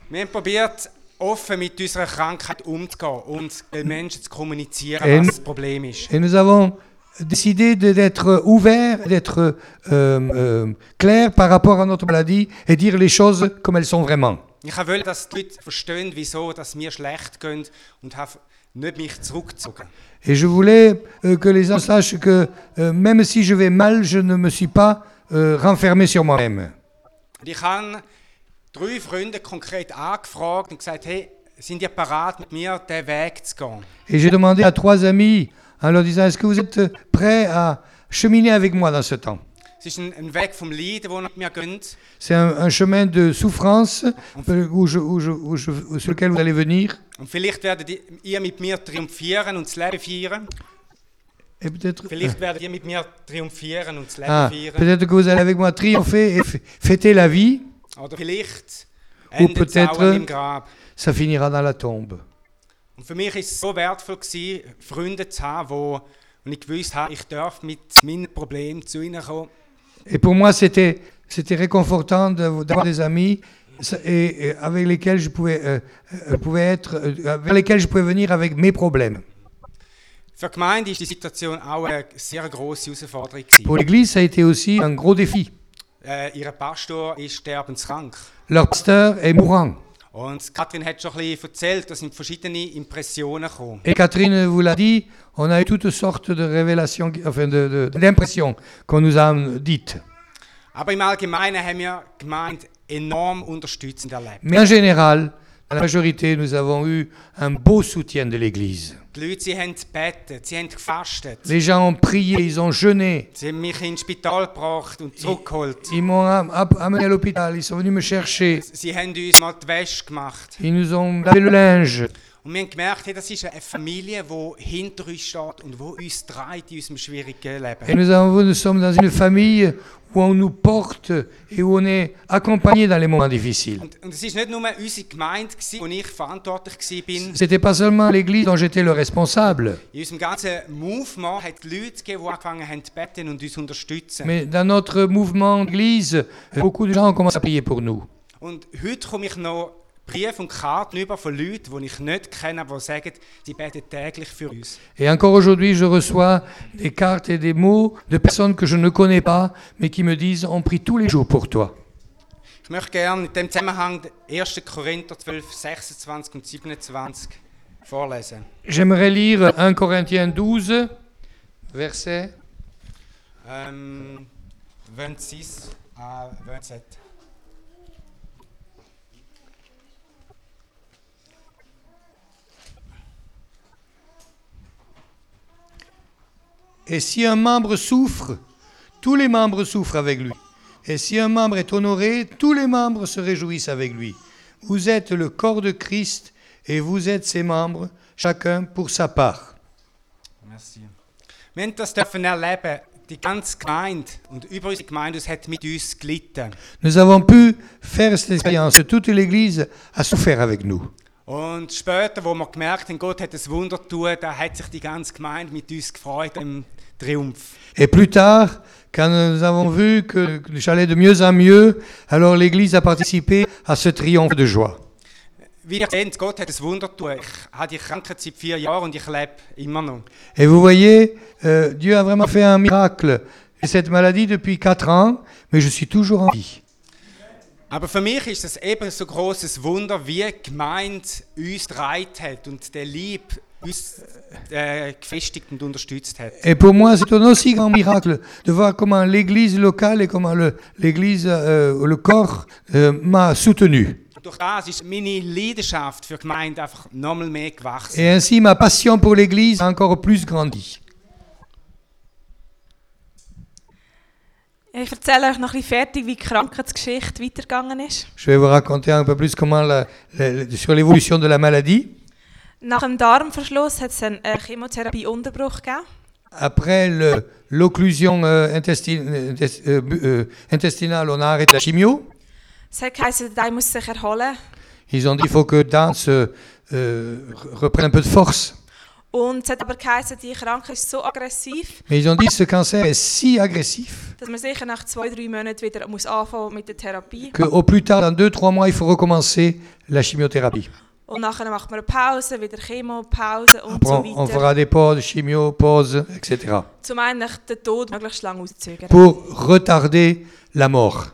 Wir haben probiert, offen mit unserer Krankheit umzugehen und den Menschen zu kommunizieren, Ähm. was das Problem ist. Et nous avons décidé de- d'être ouverts, d'être euh, euh, clairs par rapport à notre maladie et dire les choses comme elles sont vraiment. Ich wollte, dass die Leute verstehen, wieso dass mir schlecht gehen und habe nicht mich zurückgezogen. Et je voulais euh, que les gens sachent que euh, même si je vais mal, je ne me suis pas euh, renfermé sur moi-même. Und ich habe drei Freunde konkret angefragt und gesagt, hey, sind ihr parat, mit mir diesen Weg zu gehen? Et j'ai demandé à trois amis en leur disant, est-ce que vous êtes prêts à cheminer avec moi dans ce temps? Es ist ein, ein Weg vom Leiden, den mit mir gehen. C'est un, un chemin de souffrance euh, où je- où je- où je- sur lequel vous allez venir. Und vielleicht werdet ihr- ihr mit mir triumphieren und das Leben feiern. Et peut-être Vielleicht werdet ihr mit mir triumphieren und das Leben ah, feiern. peut-être que vous allez avec moi triompher et f- fêter la vie. Oder vielleicht Ou endet es auch peut-être- Grab. Ça finira dans la tombe. Und Und für mich ist es so wertvoll gewesen, Freunde zu haben, wo und ich gewusst habe, ich darf mit meinen Problemen zu ihnen kommen. Et pour moi, c'était c'était réconfortant d'avoir des amis ça- et, et avec lesquels je pouvais, euh, euh, pouvais être, euh, vers lesquels je pouvais venir avec mes problèmes. Für die Gemeinde ist die Situation auch eine sehr grosse Herausforderung gewesen. Pour l'Église, ça a été aussi un gros défi. Äh, ihr Pastor ist sterbenskrank. Leur pasteur est mourant. Und Kathrin hat schon ein bisschen erzählt, da sind verschiedene Impressionen gekommen. Et Catherine vous l'a dit, on a eu toutes sortes de révélations, enfin d'impressions qu'on nous a dites. Aber im Allgemeinen haben wir die Gemeinde enorm unterstützend erlebt. Mais en général, la majorité, nous avons eu un beau soutien de l'Église. Die Leute sie haben gebetet, sie haben gefastet. Les gens ont prié, ils ont jeûné, Sie haben mich ins Spital gebracht und zurückgeholt. ils m'ont am- am- amené à l'hôpital, ils sont venus me chercher, Sie haben uns mal die Wäsche gemacht. ils nous ont lavé le linge. Und wir haben gemerkt, hey, das ist eine Familie, die hinter uns steht und die uns trägt in unserem schwierigen Et nous, avons, nous sommes dans une famille où on nous porte et où on est accompagné dans les moments difficiles. Und, und es war nicht nur unsere Gemeinde, gewesen, wo ich verantwortlich war. C'était pas seulement l'Église dont j'étais le responsable, In unserem ganzen Movement hat es Leute gegeben, die angefangen haben zu beten und uns unterstützen. mais dans notre mouvement d'Église, beaucoup de gens ont commencé à prier pour nous. Und heute komme ich noch Briefe und Karten über von Leuten, die ich nicht kenne, die sagen, sie beten täglich für uns. Et encore aujourd'hui, je reçois des cartes et des mots de personnes que je ne connais pas, mais qui me disent on prie tous les jours pour toi. Ich möchte gerne in dem Zusammenhang 1. Korinther 12, 26 und 27 vorlesen. J'aimerais lire 1 Corinthiens 12, verset Ähm, 26 à 27. Et si un membre souffre, tous les membres souffrent avec lui. Et si un membre est honoré, tous les membres se réjouissent avec lui. Vous êtes le corps de Christ et vous êtes ses membres, chacun pour sa part. Merci. Wir haben das dürfen erleben. Die ganze Gemeinde und über unsere Gemeinde aus hat mit uns gelitten. Nous avons pu faire cette expérience. Toute l'Église a souffert avec nous. Und später, wo wir gemerkt haben, Gott hat ein Wunder tun, da hat sich die ganze Gemeinde mit uns gefreut im Triumph. Et plus tard, quand nous avons vu que j'allais de mieux en mieux, alors l'Église a participé à ce triomphe de joie. Wie ihr seht, Gott hat ein Wunder tun. Ich habe die Krankheit seit vier Jahren und ich lebe immer noch. Et vous voyez, euh, Dieu a vraiment fait un miracle. J'ai cette maladie depuis 4 ans, mais je suis toujours en vie. Aber für mich ist es eben so großes Wunder, wie die Gemeinde uns getragen hat und der Lieb uns äh, gefestigt und unterstützt hat. Et pour moi, c'est un aussi grand miracle de voir comment l'Église locale et comment l'Église, euh, le corps euh, m'a soutenu. Durch das ist meine Leidenschaft für Gemeinde einfach nochmal mehr gewachsen. Et ainsi, ma passion pour l'Église a encore plus grandi. Ich erzähle euch noch ein bisschen fertig, wie die Krankheitsgeschichte weitergegangen ist. Je vais vous raconter un peu plus comment la- la- sur l'évolution de la maladie. Nach dem Darmverschluss hat es einen äh, Chemotherapieunterbruch gegeben. Après l'occlusion euh, intesti- euh, euh, intestinale, on a arrêté la chimio. Es hat geheißen, der muss sich erholen. Ils ont dit qu'il faut que Dan se, euh, reprenne un peu de force. Und es hat aber geheißen, die Krankheit ist so aggressiv, Mais ils ont dit que ce cancer est si agressif dass man sicher nach zwei, drei Monaten wieder muss anfangen mit der Therapie. qu'au plus tard, dans deux, trois mois, il faut recommencer la chimiothérapie. Und nachher macht man eine Pause, wieder Chemo, Pause und Après, so on, on weiter. fera des pauses, chimio, pauses, etc. Eigentlich den Tod möglichst lang auszuzögern. Pour retarder la mort.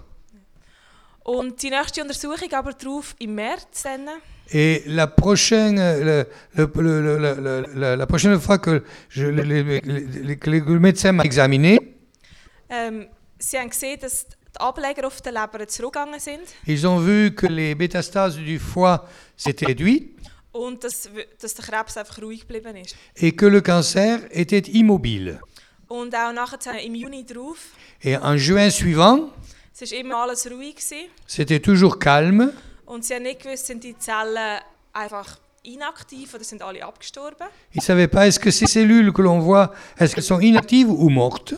Und die nächste Untersuchung aber drauf im März dann. Et la prochaine, le- le- le- le- le- le- le- la prochaine fois que, je, le, le- le- le- que le médecin m'a examiné, Ähm, sie haben gesehen, dass die Ableger auf der Leber zurückgegangen sind ils ont vu que les métastases du foie s'étaient réduites und dass, w- dass der Krebs einfach ruhig geblieben ist. et que le cancer était immobile. Und auch nachher im Juni drauf, Et en juin suivant, es war immer alles ruhig gewesen, c'était toujours calme. und sie haben nicht gewusst, sind die Zellen einfach inaktiv oder sind alle abgestorben? Ils ne savaient pas est-ce que ces cellules que l'on voit, est-ce qu'elles sont inactives ou mortes?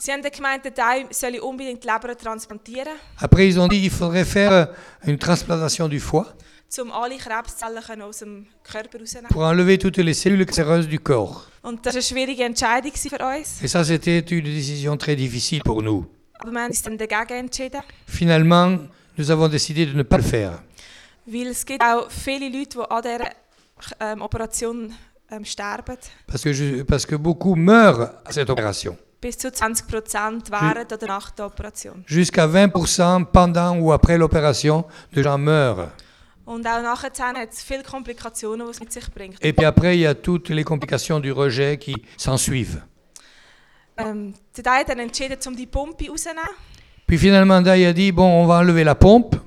Sie haben dann gemeint, der Teil soll unbedingt die Leber transplantieren. Après, ils ont dit qu'il faudrait faire euh, une transplantation du foie. um alle Krebszellen können aus dem Körper rauszunehmen. pour enlever toutes les cellules cancéreuses du corps. Und das war eine schwierige Entscheidung für uns. Et ça, c'était une décision très difficile pour nous. Finalement, nous avons décidé de ne pas le faire. Ähm, ähm. Parce que, je- parce que beaucoup meurent à cette opération. Bis zu 20 Prozent während oder nach der Operation. Jusqu'à 20% pendant ou après l'opération, de gens meurent. Et puis après, il y a toutes les complications du rejet qui s'ensuivent. Ähm, der Dai hat dann entschieden, um die Pumpe rauszunehmen. Puis finalement, Dai a dit, bon, on va enlever la pompe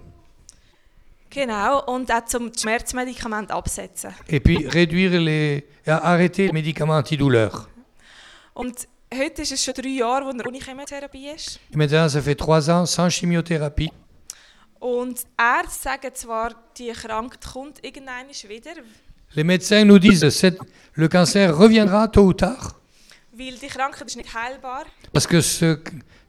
Genau, und auch zum Schmerzmedikament absetzen. et puis réduire les, arrêter les médicaments antidouleurs. Und heute ist es schon drei Jahre, wo er ohne Chemotherapie ist. Et maintenant, ça fait trois ans sans chimiothérapie. Und die Ärzte sagen zwar, die Krankheit kommt irgendwann wieder, Les médecins nous disent que le cancer reviendra tôt ou tard weil die Krankheit ist nicht heilbar. parce que ce-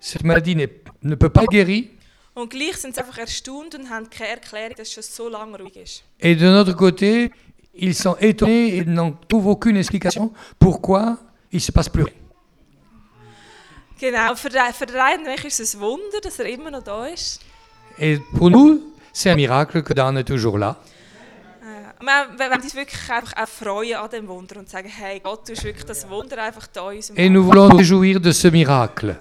cette maladie ne peut pas être guérie. Und gleich sind sie einfach erstaunt und haben keine Erklärung, dass es schon so lange ruhig ist. Et de notre côté, ils sont étonnés et n'en trouvent aucune explication pourquoi il ne se passe plus rien. Genau, für, den- für den einen Weg ist es ein Wunder, dass er immer noch da ist. Et pour nous, c'est un miracle que Dan est toujours là. Wir, wir wollen uns wirklich einfach auch freuen an dem Wunder und sagen, hey, Gott, du hast wirklich das Wunder einfach da in unserem Et nous voulons nous réjouir de ce miracle.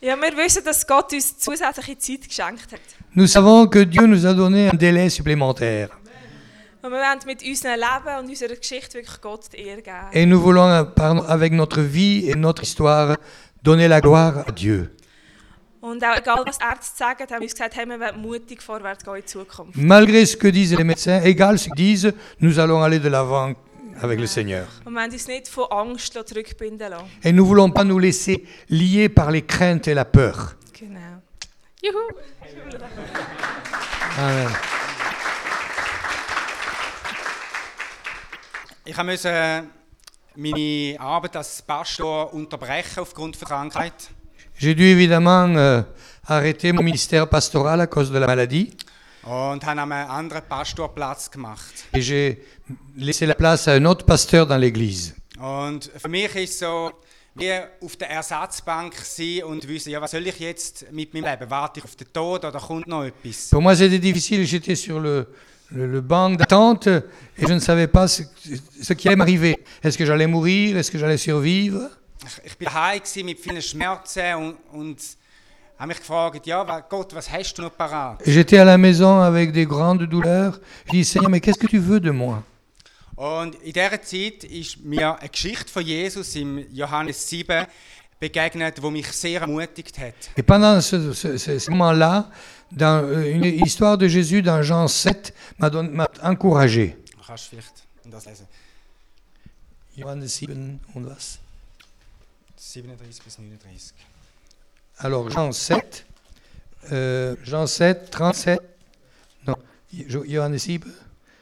Ja, wir wissen, dass Gott uns zusätzliche Zeit geschenkt hat. Nous savons que Dieu nous a donné un délai supplémentaire. Und wir wollen mit unserem Leben und unserer Geschichte wirklich Gott die Ehre geben. Et nous voulons, avec notre vie et notre histoire, donner la gloire à Dieu. Malgré ce que disent les médecins, égal ce qu'ils disent, nous allons aller de l'avant avec le Seigneur. Und wir wollen uns nicht von Angst zurückbinden lassen. Et nous ne voulons pas nous laisser lier par les craintes et la peur. Genau. Juhu! Amen. Ich musste meine Arbeit als Pastor unterbrechen aufgrund von Krankheit. J'ai dû évidemment euh, arrêter mon ministère pastoral à cause de la maladie. Und habe an einem anderen Pastor Platz gemacht. Et j'ai laissé la place à un autre pasteur dans l'église. Und für mich ist es so, wie auf der Ersatzbank sein und wissen, ja, was soll ich jetzt mit meinem Leben? Warte ich auf den Tod oder kommt noch etwas? Pour moi, c'était difficile. J'étais sur le, le, le banc d'attente et je ne savais pas ce, ce qui allait m'arriver. Est-ce que j'allais mourir? Est-ce que j'allais survivre? Ich, bin daheim gewesen mit vielen Schmerzen und, und habe mich gefragt, ja, wa- Gott, was hast du noch parat? J'étais à la maison avec des grandes douleurs. Je dis, Seigneur, mais qu'est-ce que tu veux de moi? Und in dieser Zeit ist mir eine Geschichte von Jesus im Johannes 7 begegnet, die mich sehr ermutigt hat. Et pendant ce, ce- ce- ce moment-là, dans euh, une histoire de Jésus dans Jean 7 m'a don- m'a encouragé. Du kannst vielleicht das lesen. Johannes 7 und was 37 bis 39. Alors, Jean 7, euh, Jean 7, 37, non, Jo- Johannes 7,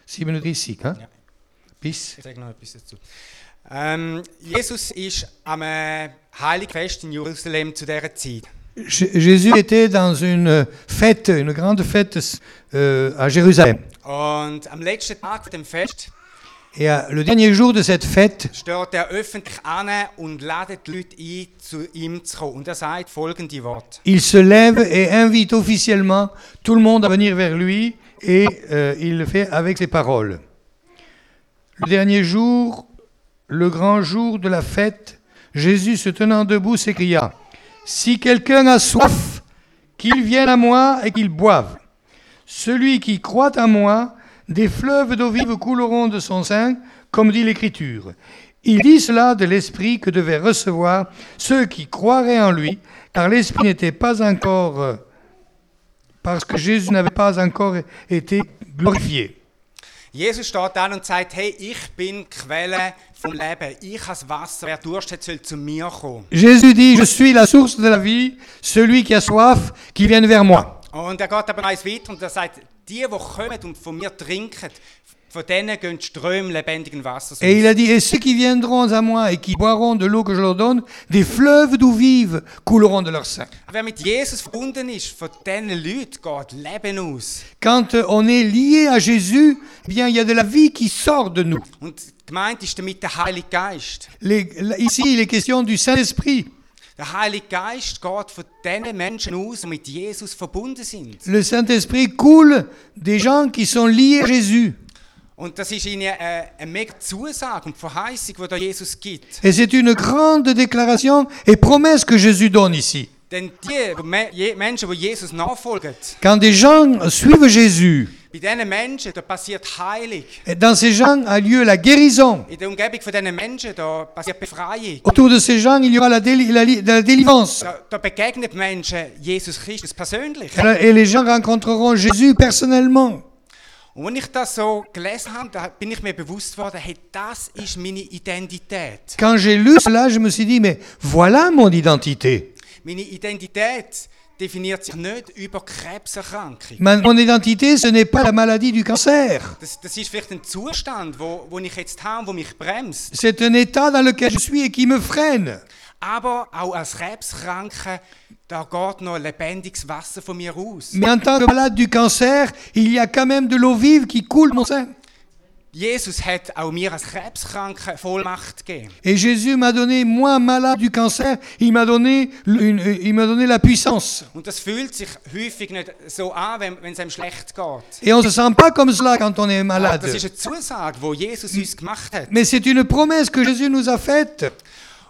37, hein? Ja. Bis, Ich sage noch etwas dazu. Ähm, Jesus ist am äh, Heiligfest in Jerusalem zu dieser Zeit. Jésus était dans une fête, une grande fête euh, à Jérusalem. Und am letzten Tag dem Fest Et à- le dernier jour de cette fête, steht er öffentlich an und lädt die Leute ein, zu ihm zu kommen. Und er sagt folgende Worte. il se lève et invite officiellement tout le monde à venir vers lui et euh, il le fait avec ses paroles. Le dernier jour, le grand jour de la fête, Jésus se tenant debout s'écria, Si quelqu'un a soif, qu'il vienne à moi et qu'il boive. Celui qui croit en moi, des fleuves d'eau vive couleront de son sein, comme dit l'Écriture. Il dit cela de l'Esprit que devaient recevoir ceux qui croiraient en lui, car l'Esprit n'était pas encore, parce que Jésus n'avait pas encore été glorifié. Jesus steht an und sagt, hey, ich bin die Quelle vom Leben. Ich habe das Wasser. Wer Durst hat, soll zu mir kommen. Jésus dit, je suis la source de la vie, celui qui a soif, qui vienne vers moi. Und er geht aber eins weiter und er sagt, die, die kommen und von mir trinken, von denen gehen Ströme lebendigen Wassers Et il a dit, et ceux qui viendront à moi et qui boiront de l'eau que je leur donne, des fleuves d'eau vive couleront de leur sein. Wer mit Jesus verbunden ist, von diesen Leuten geht Leben aus. Quand on est lié à Jésus, eh bien, il y a de la vie qui sort de nous. Und gemeint ist damit der Heilige Geist. Les- là, ici, il est question du Saint-Esprit. Der Heilige Geist geht von den Menschen aus, die mit Jesus verbunden sind. Le Saint-Esprit coule des gens qui sont liés à Jésus. Und das ist ihnen eine, eine mega Zusage und Verheißung, die da Jesus gibt. Et c'est une grande déclaration et promesse que Jésus donne ici. Denn die die Me je Menschen, die Jesus nachfolgen, Quand des gens suivent Jésus, bei diesen Menschen da passiert Heilung. et dans ces gens a lieu la guérison. In der Umgebung von diesen Menschen da passiert Befreiung. Autour de ces gens, il y aura la, déli- la li- la délivrance. Da, da begegnet Menschen Jesus Christus persönlich. Et les gens rencontreront Jésus personnellement. Und als ich das so gelesen habe, da bin ich mir bewusst geworden, hey, das ist meine Identität. Quand j'ai lu cela, je me suis dit, mais voilà mon identité. Meine Identität definiert sich nicht über Krebserkrankung. Mon identité, ce n'est pas la maladie du cancer. Das, das ist vielleicht ein Zustand, wo, wo ich jetzt habe, wo mich bremst. C'est un état dans lequel je suis et qui me freine. Aber auch als Krebskranke, da geht noch lebendiges Wasser von mir aus. Mais en tant que malade du cancer, il y a quand même de l'eau vive qui coule mon sein. Jesus hat auch mir als Krebskranke Vollmacht gegeben. Et Jésus m'a donné, moi malade du cancer, il m'a donné, une- il m'a donné la puissance. Und das fühlt sich häufig nicht so an, wenn, wenn es einem schlecht geht. Et on ne se sent pas comme cela quand on est Aber malade. das ist eine Zusage, die Jesus uns gemacht hat. Mais c'est une promesse que Jésus nous a faite.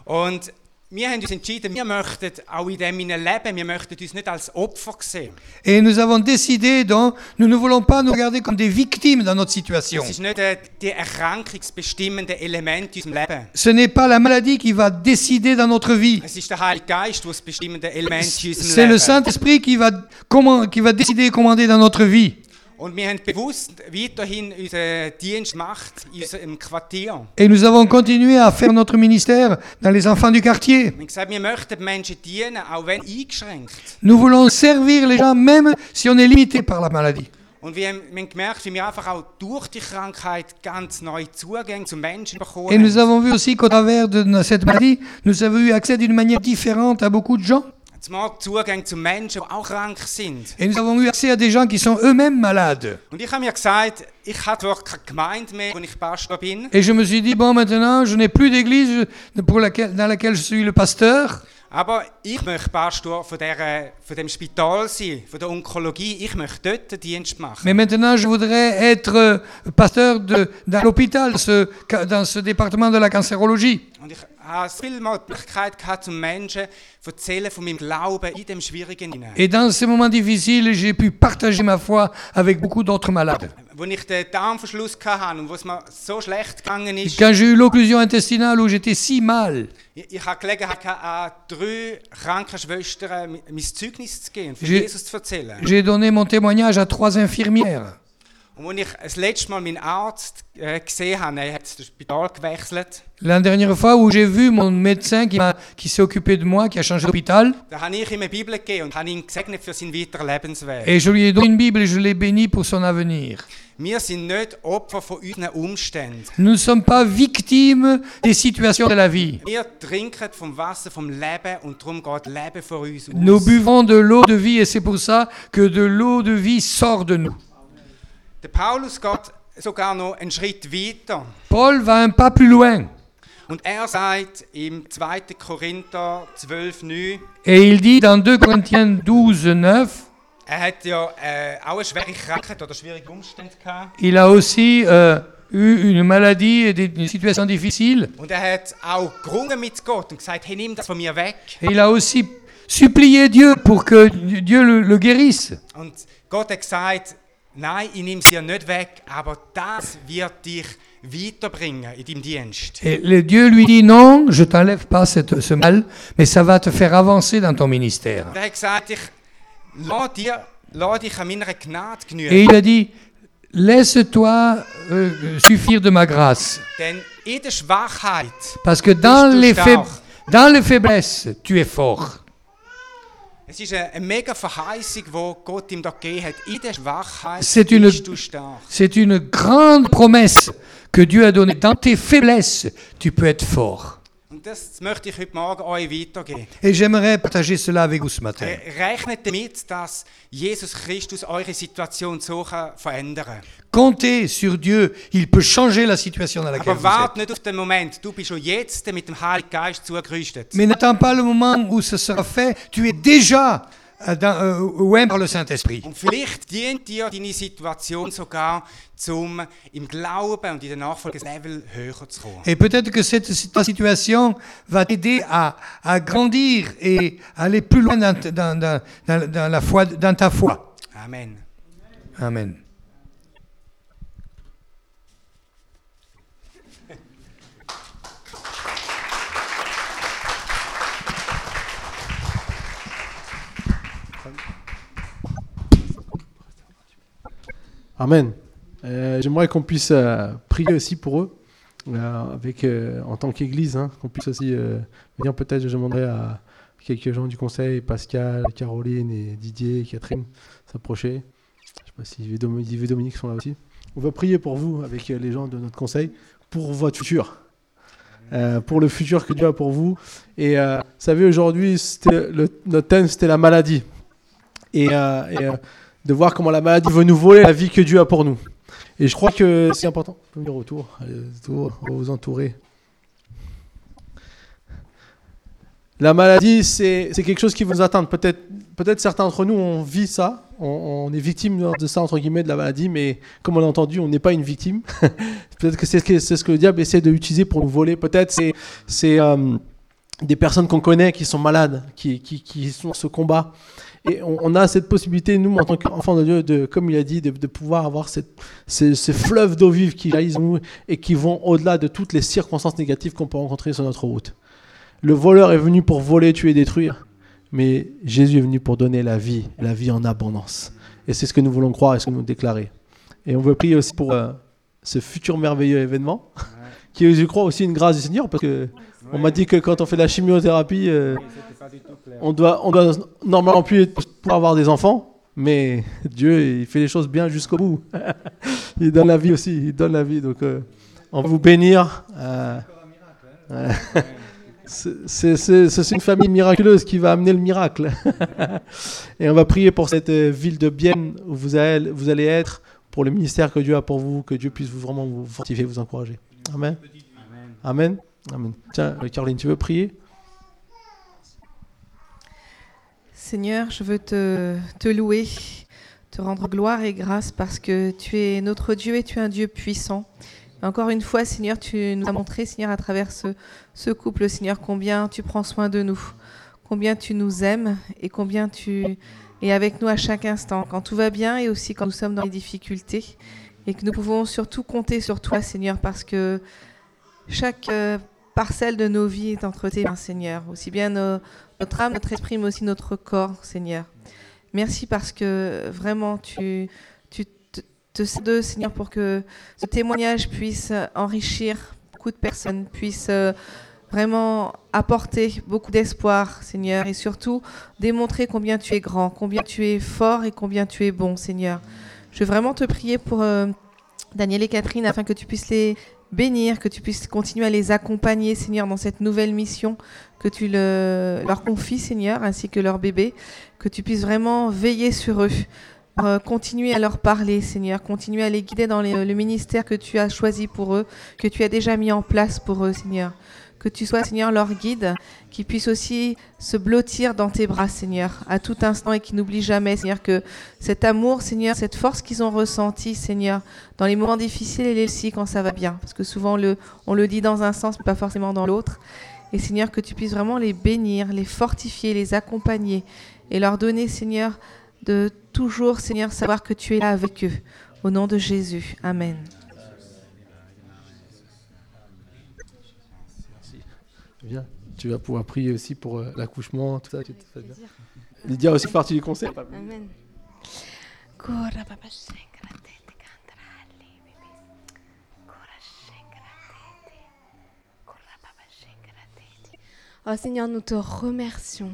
Und wir haben uns entschieden, wir möchten auch in dem hinein leben, wir möchten uns nicht als Opfer sehen. Et nous avons décidé, donc, nous ne voulons pas nous regarder comme des victimes dans notre situation. Es ist nicht äh, die erkrankungsbestimmende Element in unserem Leben. Ce n'est pas la maladie qui va décider dans notre vie. Es ist der Heilige Geist, der das bestimmende Element in unserem C'est le. Saint-Esprit qui va, comment- qui va décider et commander dans notre vie. Und wir haben bewusst weiterhin unseren Dienst gemacht in unserem Quartier. Et nous avons continué à faire notre ministère dans les enfants du quartier. Wir haben gesagt, wir möchten Menschen dienen, auch wenn eingeschränkt. Nous voulons servir les gens même si on est limité par la maladie. Und wir haben, wir haben gemerkt, wie wir einfach auch durch die Krankheit ganz neue Zugänge zu Menschen bekommen Et nous avons vu aussi qu'au travers de cette maladie, nous avons eu accès d'une manière différente à beaucoup de gens. Et nous avons eu accès à des gens qui sont eux-mêmes malades. Et je me suis dit, bon, maintenant, je n'ai plus d'église pour laquelle, dans laquelle je suis le pasteur, aber ich möchte Pastor von, der, von dem Spital sein, von der Onkologie. Ich möchte dort den Dienst machen. mais maintenant, je voudrais être euh, pasteur de, dans l'hôpital, dans ce département de la cancérologie. Und ich hinein. Et dans ces moments difficiles, j'ai pu partager ma foi avec beaucoup d'autres malades. Quand j'ai eu l'occlusion intestinale où j'étais si mal, j'ai donné mon témoignage à trois infirmières. Und als ich das letzte Mal meinen Arzt äh, gesehen habe, er hat das Spital gewechselt, La dernière fois où j'ai vu mon médecin qui, s'est occupé de moi, qui a changé d'hôpital, da habe ich ihm eine Bibel gegeben und habe ihn gesegnet für seinen weiteren Lebensweg. et je lui ai donné une Bible et je l'ai béni pour son avenir. Wir sind nicht Opfer von unseren Umständen. Nous ne sommes pas victimes des situations de la vie. Wir trinken vom Wasser vom Leben und darum geht Leben vor uns aus. Nous buvons de l'eau de vie et c'est pour ça que de l'eau de vie sort de nous. Der Paulus geht sogar noch einen Schritt weiter. Paul va un pas plus loin Und er sagt im 2. Korinther 12, 9, et il dit dans 2 Corinthiens 12, 9, er hat ja äh, auch eine schwere Krankheit oder schwierige Umstände gehabt. il a aussi euh, eu une maladie et des, une situation difficile. Und er hat auch gerungen mit Gott und gesagt, hey, nimm das von mir weg. Et il a aussi supplié Dieu pour que Dieu le, le guérisse. Und Gott hat gesagt, nein, ich nehme dir nicht weg, aber das wird dich weiterbringen in deinem Dienst. Et le Dieu lui dit non, je t'enlève pas cette- ce mal, mais ça va te faire avancer dans ton ministère. Und hat gesagt, ich lass, dir, lass dich an meiner Gnade Et genügen. il a dit, laisse-toi euh, suffire de ma grâce, Denn in der Schwachheit parce que les, faib- dans les faiblesses, tu es fort. Es ist eine, eine mega Verheißung, die Gott ihm da gegeben hat. In der Schwachheit C'est une- du stark. C'est une grande promesse que Dieu a donnée. Dans tes faiblesses, tu peux être fort. Und das möchte ich heute Morgen euch weitergeben. Et j'aimerais partager cela avec vous ce matin. Re- Rechnet damit, dass Jesus Christus eure Situation so verändern. Comptez sur Dieu, il peut changer la situation dans laquelle Aber vous warte êtes. nicht auf den Moment. Du bist schon jetzt mit dem Heiligen Geist zugerüstet. Mais n'attends pas le moment où ce sera fait, tu es déjà dans, euh, oint par le Saint-Esprit? Und vielleicht dient dir deine Situation sogar, um im Glauben und in der Nachfolge ein Level höher zu kommen. Et peut-être que cette situation va t'aider à, à grandir et aller plus loin dans, ta- dans- dans- dans- dans la foi, dans ta foi. Amen. Amen. Amen. Euh, J'aimerais qu'on puisse euh, prier aussi pour eux, euh, avec, en tant qu'Église, hein, qu'on puisse aussi venir peut-être, je demanderai à quelques gens du conseil, Pascal, Caroline et Didier, Catherine, s'approcher. Je sais pas si Yves et Dominique sont là aussi. On va prier pour vous, avec les gens de notre conseil, pour votre futur. Pour le futur que Dieu a pour vous. Et vous savez, aujourd'hui, notre thème, c'était la maladie. Et, de voir comment la maladie veut nous voler la vie que Dieu a pour nous. Et je crois que c'est important. Venir autour, allez, autour, vous entourer. La maladie, c'est quelque chose qui va nous atteindre. Peut-être peut certains d'entre nous, on vit ça, on, est victime de ça, entre guillemets, de la maladie, mais comme on l'a entendu, on n'est pas une victime. Peut-être que c'est ce, que le diable essaie d'utiliser pour nous voler. Peut-être c'est c'est euh, des personnes qu'on connaît qui sont malades, qui, qui, qui sont ce combat. Et on, a cette possibilité, nous, en tant qu'enfants de Dieu, de, comme il a dit, de, pouvoir avoir cette, ces, ces fleuves d'eau vive qui jaillissent nous et qui vont au-delà de toutes les circonstances négatives qu'on peut rencontrer sur notre route. Le voleur est venu pour voler, tuer, détruire, mais Jésus est venu pour donner la vie, la vie en abondance. Et c'est ce que nous voulons croire et ce que nous déclarer. Et on veut prier aussi pour euh, ce futur merveilleux événement, qui est, je crois, aussi une grâce du Seigneur, parce que on m'a dit que quand on fait de la chimiothérapie, euh, on doit, on doit normalement plus avoir des enfants, mais Dieu, il fait les choses bien jusqu'au bout. il donne la vie aussi, il donne la vie. Donc, euh, on va vous bénir. Euh, c'est- une famille miraculeuse qui va amener le miracle. Et on va prier pour cette ville de Bienne où vous allez, vous allez être, pour le ministère que Dieu a pour vous, que Dieu puisse vous, vraiment vous fortifier, vous encourager. Amen. Amen. Amen. Tiens, euh, Caroline, tu veux prier? Seigneur, je veux te, louer, te rendre gloire et grâce parce que tu es notre Dieu et tu es un Dieu puissant. Encore une fois, Seigneur, tu nous as montré, Seigneur, à travers ce, ce couple, Seigneur, combien tu prends soin de nous, combien tu nous aimes et combien tu es avec nous à chaque instant, quand tout va bien et aussi quand nous sommes dans les difficultés. Et que nous pouvons surtout compter sur toi, Seigneur, parce que chaque euh, parcelle de nos vies est entre tes mains, Seigneur. Aussi bien notre âme, notre esprit, mais aussi notre corps, Seigneur. Merci parce que vraiment tu, tu te, te d'eux, Seigneur, pour que ce témoignage puisse enrichir beaucoup de personnes, puisse euh, vraiment apporter beaucoup d'espoir, Seigneur, et surtout démontrer combien tu es grand, combien tu es fort et combien tu es bon, Seigneur. Je veux vraiment te prier pour euh, Daniel et Catherine afin que tu puisses les bénir, que tu puisses continuer à les accompagner, Seigneur, dans cette nouvelle mission que tu le- leur confies, Seigneur, ainsi que leur bébé, que tu puisses vraiment veiller sur eux, euh, continuer à leur parler, Seigneur, continuer à les guider dans le ministère que tu as choisi pour eux, que tu as déjà mis en place pour eux, Seigneur. Que tu sois, Seigneur, leur guide, qu'ils puissent aussi se blottir dans tes bras, Seigneur, à tout instant et qu'ils n'oublient jamais, Seigneur, que cet amour, Seigneur, cette force qu'ils ont ressentie, Seigneur, dans les moments difficiles et les aussi quand ça va bien. Parce que souvent, on le, on le dit dans un sens, mais pas forcément dans l'autre. Et Seigneur, que tu puisses vraiment les bénir, les fortifier, les accompagner et leur donner, Seigneur, de toujours, Seigneur, savoir que tu es là avec eux. Au nom de Jésus. Amen. Viens. Tu vas pouvoir prier aussi pour euh, l'accouchement, tout ça. bien. Lydia aussi fait partie du conseil. Amen. Oh Seigneur, nous te remercions.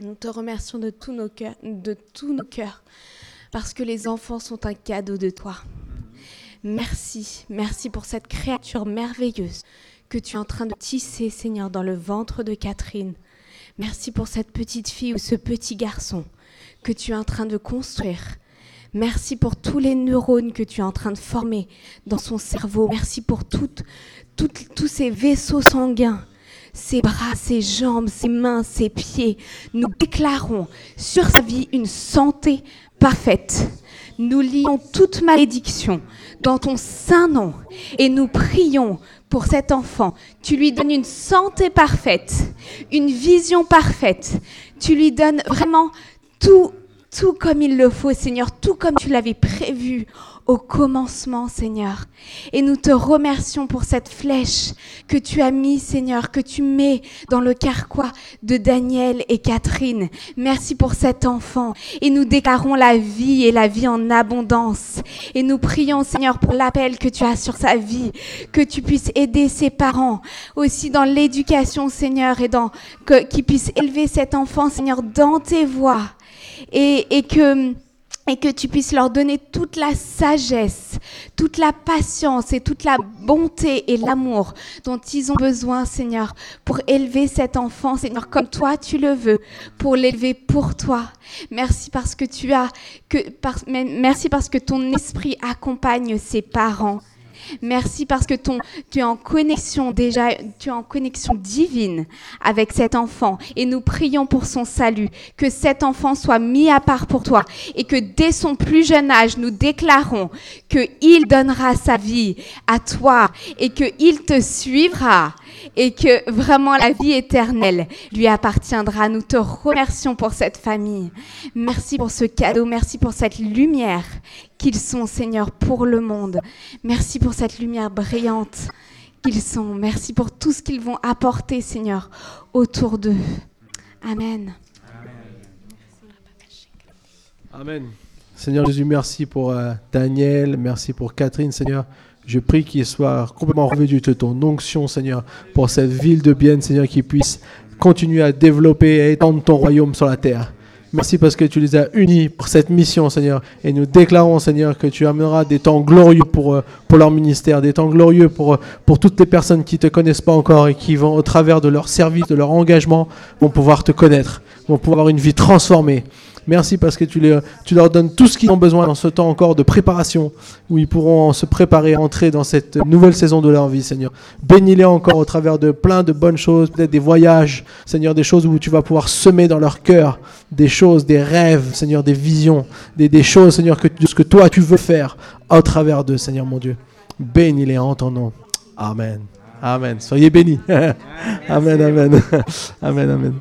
Nous te remercions de tous nos cœurs, de tous nos cœurs, parce que les enfants sont un cadeau de toi. Merci, merci pour cette créature merveilleuse que tu es en train de tisser, Seigneur, dans le ventre de Catherine. Merci pour cette petite fille ou ce petit garçon que tu es en train de construire. Merci pour tous les neurones que tu es en train de former dans son cerveau. Merci pour tous ces vaisseaux sanguins, ses bras, ses jambes, ses mains, ses pieds. Nous déclarons sur sa vie une santé parfaite. Nous lions toute malédiction dans ton saint nom et nous prions pour cet enfant. Tu lui donnes une santé parfaite, une vision parfaite. Tu lui donnes vraiment tout, tout comme il le faut, Seigneur, tout comme tu l'avais prévu au commencement, Seigneur. Et nous te remercions pour cette flèche que tu as mis, Seigneur, que tu mets dans le carquois de Daniel et Catherine. Merci pour cet enfant. Et nous déclarons la vie et la vie en abondance. Et nous prions, Seigneur, pour l'appel que tu as sur sa vie, que tu puisses aider ses parents aussi dans l'éducation, Seigneur, et dans que qu'ils puissent élever cet enfant, Seigneur, dans tes voies. Et, et que et que tu puisses leur donner toute la sagesse, toute la patience et toute la bonté et l'amour dont ils ont besoin, Seigneur, pour élever cet enfant, Seigneur, comme toi tu le veux, pour l'élever pour toi. Merci parce que tu as que par- merci parce que ton esprit accompagne ses parents. Merci parce que tu es en connexion déjà, tu es en connexion divine avec cet enfant et nous prions pour son salut, que cet enfant soit mis à part pour toi et que dès son plus jeune âge, nous déclarons que il donnera sa vie à toi et que il te suivra et que vraiment la vie éternelle lui appartiendra. Nous te remercions pour cette famille. Merci pour ce cadeau, merci pour cette lumière qu'ils sont, Seigneur, pour le monde. Merci pour cette lumière brillante qu'ils sont. Merci pour tout ce qu'ils vont apporter, Seigneur, autour d'eux. Amen. Amen. Seigneur Jésus, merci pour euh, Daniel, merci pour Catherine, Seigneur. Je prie qu'il soit complètement revêtu de ton onction, Seigneur, pour cette ville de Bienne, Seigneur, qui puisse continuer à développer et étendre ton royaume sur la terre. Merci parce que tu les as unis pour cette mission, Seigneur. Et nous déclarons, Seigneur, que tu amèneras des temps glorieux pour, euh, leur ministère, des temps glorieux pour, euh, pour toutes les personnes qui ne te connaissent pas encore et qui vont, au travers de leur service, de leur engagement, vont pouvoir te connaître, vont pouvoir avoir une vie transformée. Merci parce que tu, leur donnes tout ce qu'ils ont besoin dans ce temps encore de préparation, où ils pourront se préparer à entrer dans cette nouvelle saison de leur vie, Seigneur. Bénis-les encore au travers de plein de bonnes choses, peut-être des voyages, Seigneur, des choses où tu vas pouvoir semer dans leur cœur des choses, des rêves, Seigneur, des visions, des, choses, Seigneur, de ce que toi tu veux faire au travers d'eux, Seigneur mon Dieu. Bénis-les en ton nom. Amen. Amen. Soyez bénis. amen, amen. amen, amen.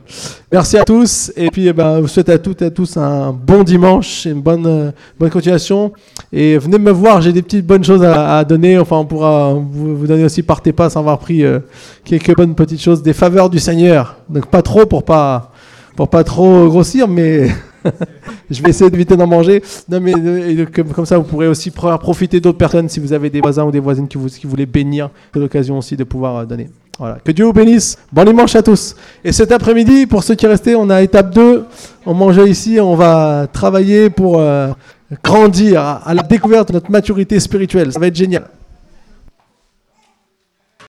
Merci à tous. Et puis, eh ben, je vous souhaite à toutes et à tous un bon dimanche et une bonne, euh, bonne continuation. Et venez me voir, j'ai des petites bonnes choses à, à donner. Enfin, on pourra vous, vous donner aussi par tes pas sans avoir pris euh, quelques bonnes petites choses, des faveurs du Seigneur. Donc, pas trop pour pas, pour pas trop grossir, mais je vais essayer d'éviter d'en manger. Non, mais euh, comme, ça, vous pourrez aussi profiter d'autres personnes si vous avez des voisins ou des voisines qui, vous, qui voulaient bénir. C'est l'occasion aussi de pouvoir euh, donner. Voilà. Que Dieu vous bénisse. Bon dimanche à tous. Et cet après-midi, pour ceux qui restaient, on a étape 2. On mangeait ici. On va travailler pour euh, grandir à, à la découverte de notre maturité spirituelle. Ça va être génial.